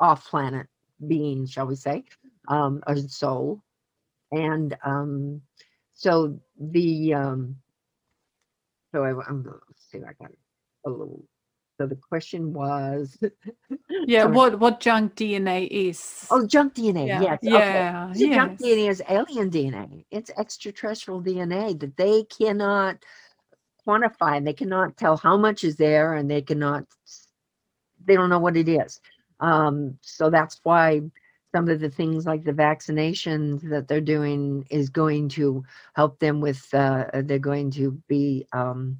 off-planet being, shall we say, um, a soul. And um, so the um, so I, I'm gonna see. I got a little. So the question was. [laughs]
Yeah, what what junk DNA is.
Oh, junk DNA.
yeah,
Yes. Okay.
yeah,
See, junk. DNA is alien DNA. It's extraterrestrial DNA that they cannot quantify and they cannot tell how much is there and they cannot. They don't know what it is. Um, so that's why some of the things like the vaccinations that they're doing is going to help them with, uh, they're going to be, um,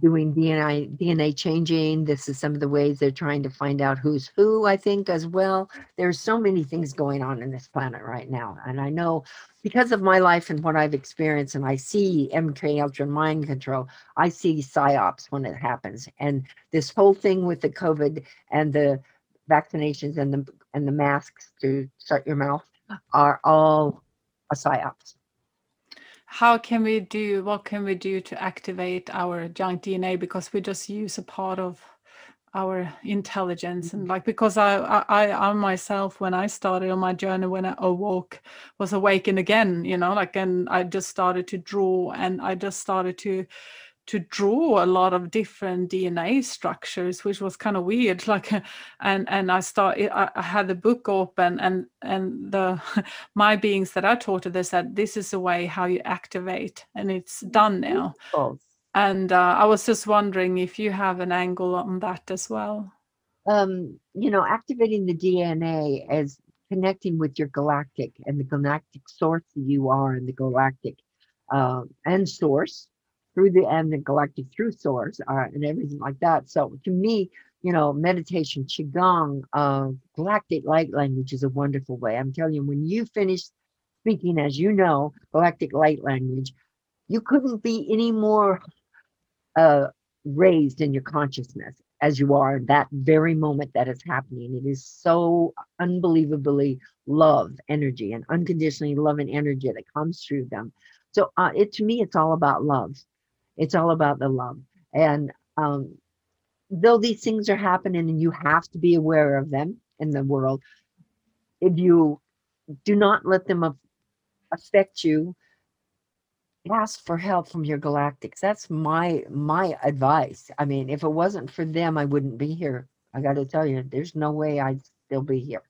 doing DNA DNA changing. This is some of the ways they're trying to find out who's who, I think, as well there's so many things going on in this planet right now. And I know because of my life and what I've experienced, and I see MK Ultra mind control, I see psyops when it happens. And this whole thing with the COVID and the vaccinations and the and the masks to shut your mouth are all a psyops.
How can we do? What can we do to activate our junk DNA? Because we just use a part of our intelligence and mm-hmm. like because I, I I I myself when I started on my journey when I awoke was awakened again you know like and I just started to draw and I just started to to draw a lot of different DNA structures which was kind of weird [laughs] like and and I started I, had the book open and and the [laughs] my beings that I taught to they said this is the way how you activate and it's done now
Both.
and uh, I was just wondering if you have an angle on that as well.
Um, you know, activating the DNA as connecting with your galactic and the galactic source you are and the galactic um, and source through the end and galactic through source uh, and everything like that. So to me, you know, meditation, qigong, uh, galactic light language is a wonderful way. I'm telling you, when you finish speaking, as you know, galactic light language, you couldn't be any more uh, raised in your consciousness as you are in that very moment that is happening. It is so unbelievably love energy and unconditionally love and energy that comes through them. So uh, it to me, it's all about love. It's all about the love. And um, though these things are happening and you have to be aware of them in the world, if you do not let them af- affect you ask for help from your galactics. That's my my advice. I mean if it wasn't for them i wouldn't be here. I got to tell you there's no way i'd still be here.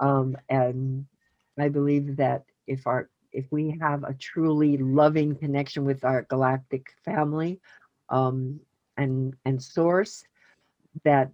Um and i believe that if our if we have a truly loving connection with our galactic family um and and source that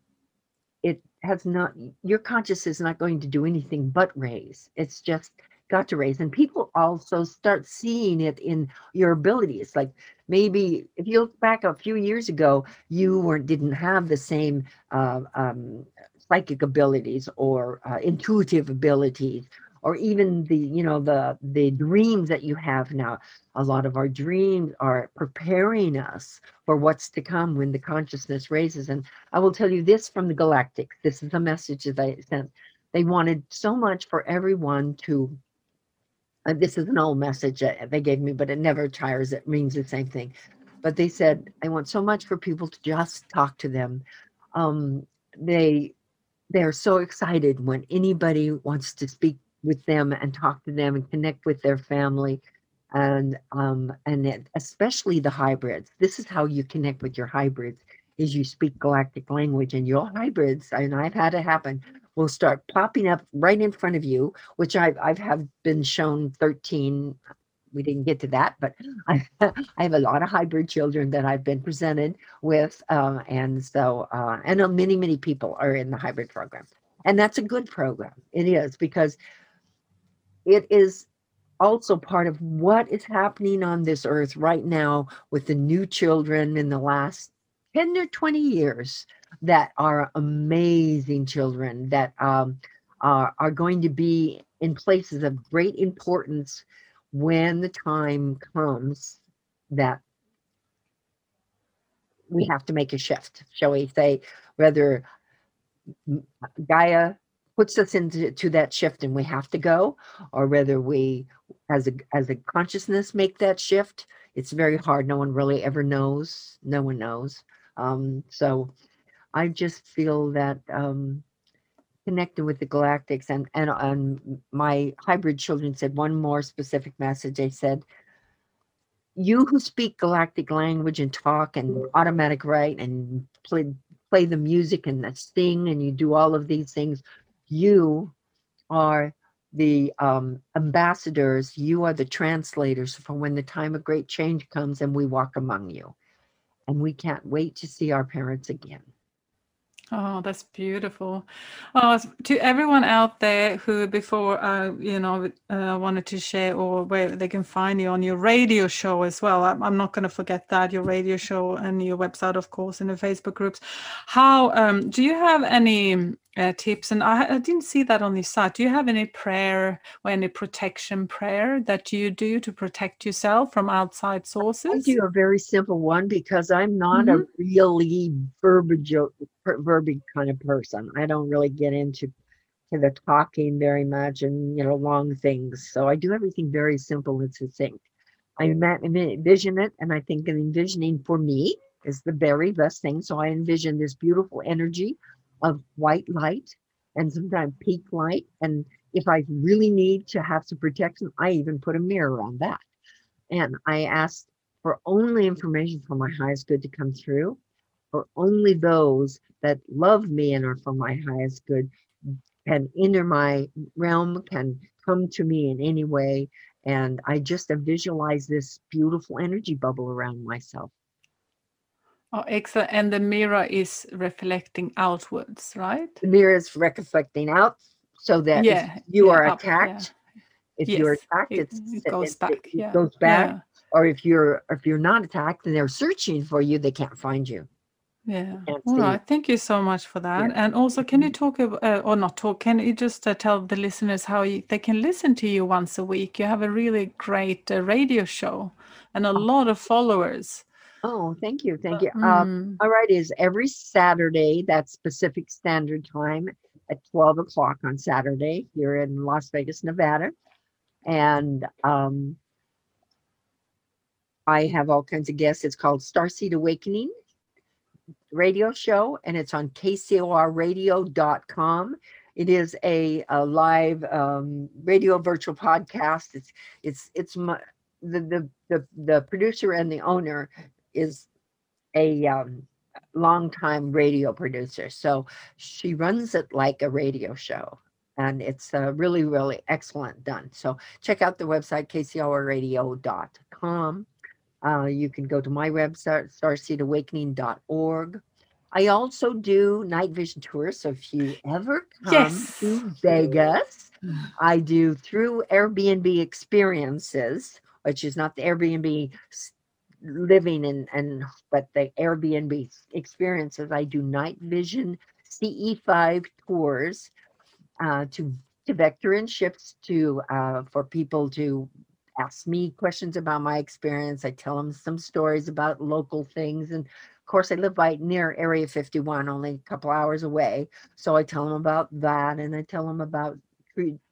it has not your consciousness is not going to do anything but raise. It's just got to raise. And people also start seeing it in your abilities like maybe if you look back a few years ago you weren't didn't have the same uh, um, psychic abilities or uh, intuitive abilities or even the you know the the dreams that you have now a lot of our dreams are preparing us for what's to come when the consciousness raises and i will tell you this from the galactics this is a message that i sent they wanted so much for everyone to this is an old message that they gave me, but it never tires. It means the same thing. But they said, I want so much for people to just talk to them. Um, they they're so excited when anybody wants to speak with them and talk to them and connect with their family and um and especially the hybrids. This is how you connect with your hybrids is you speak galactic language and your hybrids and i've had it happen will start popping up right in front of you which i've i've have been shown 13 we didn't get to that but i [laughs] i have a lot of hybrid children that i've been presented with uh, and so uh, and many many people are in the hybrid program. And that's a good program. It is because it is also part of what is happening on this earth right now with the new children in the last 10 or 20 years that are amazing children that um, are, are going to be in places of great importance when the time comes that we have to make a shift, shall we say, whether Gaia puts us into to that shift and we have to go, or whether we as a as a consciousness make that shift. It's very hard. No one really ever knows. No one knows. Um, so I just feel that um, connected with the galactics and and and my hybrid children said one more specific message they said you who speak galactic language and talk and automatic write and play play the music and sing and you do all of these things you are the um, ambassadors you are the translators for when the time of great change comes and we walk among you and we can't wait to see our parents again
Oh, that's beautiful. Oh, to everyone out there who before, uh, you know, uh, wanted to share or where they can find you on your radio show as well. I'm, I'm not going to forget that your radio show and your website, of course, and the Facebook groups. How um, do you have any uh, tips? And I, I didn't see that on the site. Do you have any prayer or any protection prayer that you do to protect yourself from outside sources?
I do a very simple one because I'm not a really verbiage verbiage kind of person. I don't really get into to the talking very much and you know long things. So I do everything very simple and succinct. I envision it, and I think an envisioning for me is the very best thing. So I envision this beautiful energy of white light and sometimes peak light. And if I really need to have some protection, I even put a mirror on that. And I ask for only information from my highest good to come through, for only those that love me and are for my highest good can enter my realm, can come to me in any way. And I just visualize this beautiful energy bubble around myself.
Oh, excellent. And the mirror is reflecting outwards, right?
The mirror is reflecting out so that if
Yeah,
you
yeah,
are
up, yeah.
attacked, if you're attacked,
it-
it's,
it goes back,
it
yeah,
goes back.
yeah.
Or if you're if you're not attacked and they're searching for you, they can't find you.
Yeah. All right. Thank you so much for that. And also, can you talk ab- uh, or not talk? Can you just uh, tell the listeners how you, they can listen to you once a week? You have a really great uh, radio show and a lot of followers.
Oh, thank you, thank you. Uh,
Mm.
all right, is every Saturday, that's Pacific Standard Time at 12 o'clock on Saturday here in Las Vegas, Nevada. And um, I have all kinds of guests. It's called Starseed Awakening radio show, and it's on kcorradio.com. It is a, a live um, radio virtual podcast. It's it's it's my the the the, the producer and the owner is a um, longtime radio producer. So she runs it like a radio show. And it's uh, really, really excellent done. So check out the website, kcorradio.com. Uh, you can go to my website, starseedawakening.org. I also do night vision tours. So if you ever come
Yes.
to Vegas, [sighs] I do through Airbnb experiences, which is not the Airbnb living and and but the Airbnb experiences. I do night vision CE5 tours uh, to to vector and ships to uh, for people to ask me questions about my experience. I tell them some stories about local things and. Of course, I live right near Area 51, only a couple hours away. So I tell them about that, and I tell them about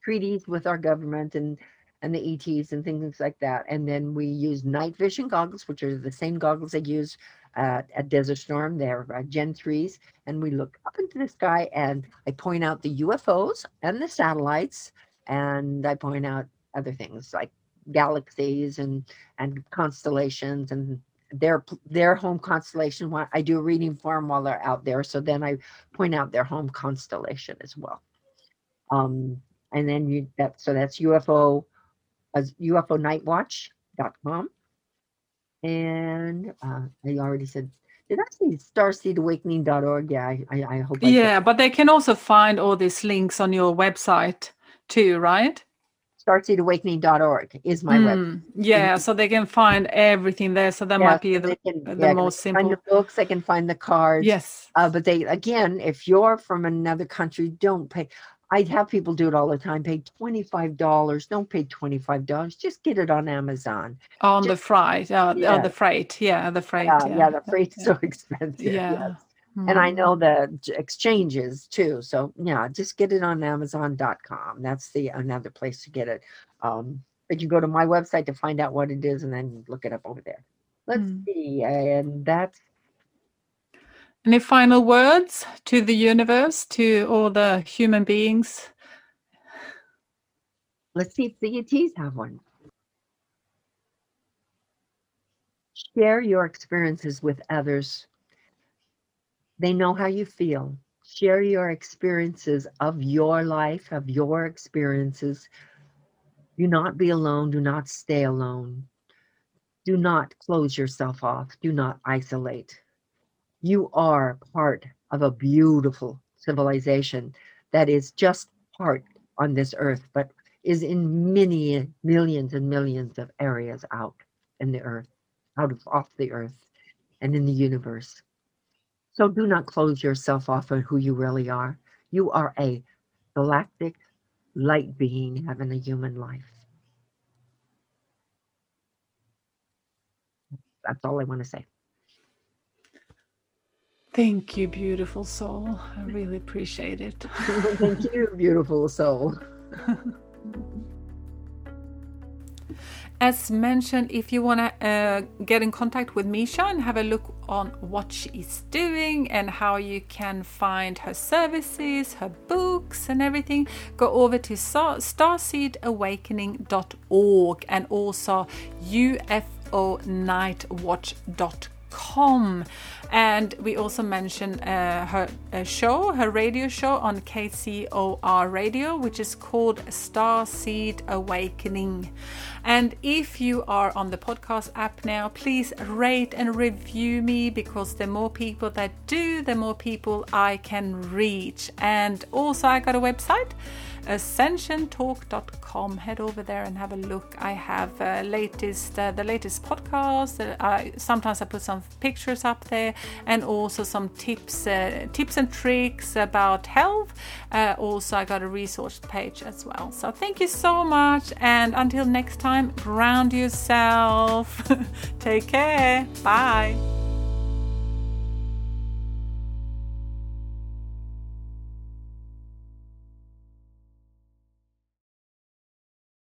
treaties with our government and and the ETs and things like that. And then we use night vision goggles, which are the same goggles they use uh, at Desert Storm. They're uh, Gen 3s. And we look up into the sky and I point out the UFOs and the satellites. And I point out other things like galaxies and, and constellations and their their home constellation. I do a reading for them while they're out there. So then I point out their home constellation as well. Um, and then you that so that's UFO as UFONightWatch.com. And uh, I already said, did I say starseedawakening.org? Yeah, I, I, I hope I did.
Yeah, but they can also find all these links on your website too, right?
Starseedawakening.org is my web.
Mm, yeah, so they can find everything there. So that
Yeah,
might be the
can-
the
yeah,
most
can Find the books, they can find the cards.
yes.
Uh, but they, again, if you're from another country, don't pay. I have people do it all the time. Pay $25. Don't pay $25. Just get it on Amazon.
on the freight, uh,
yeah.
uh, the freight, yeah, the freight,
Yeah,
yeah,
yeah, the freight's
yeah.
so [laughs] expensive.
yeah.
yes. and I
Mm.
know the exchanges too. So yeah, just get it on Amazon.com. That's the another place to get it. Um, but you go to my website to find out what it is, and then look it up over there. Let's
Mm.
see, and that's
Any final words to the universe, to all the human beings?
Let's see if the ETs have one. Share your experiences with others. They know how you feel. Share your experiences of your life, of your experiences. Do not be alone. Do not stay alone. Do not close yourself off. Do not isolate. You are part of a beautiful civilization that is just part on this earth, but is in many millions and millions of areas out in the earth, out of off the earth and in the universe. So do not close yourself off on who you really are. You are a galactic light being having a human life. That's all I want to say.
Thank you, beautiful soul. I really appreciate it. [laughs]
Thank you, beautiful soul.
As mentioned, if you want to uh, get in contact with Miesha and have a look on what she is doing and how you can find her services, her books, and everything, go over to starseedawakening.org and also ufonightwatch.com com. And we also mentioned uh, her uh, show, her radio show on KCOR Radio, which is called Starseed Awakening. And if you are on the podcast app now, please rate and review me because the more people that do, the more people I can reach. And also, I got a website ascensiontalk.com. Head over there and have a look. I have uh, latest uh, the latest podcast. Uh, sometimes I put some pictures up there and also some tips uh, tips and tricks about health. Uh, also, I got a resource page as well. So thank you so much, and until next time, ground yourself. [laughs] Take care. Bye.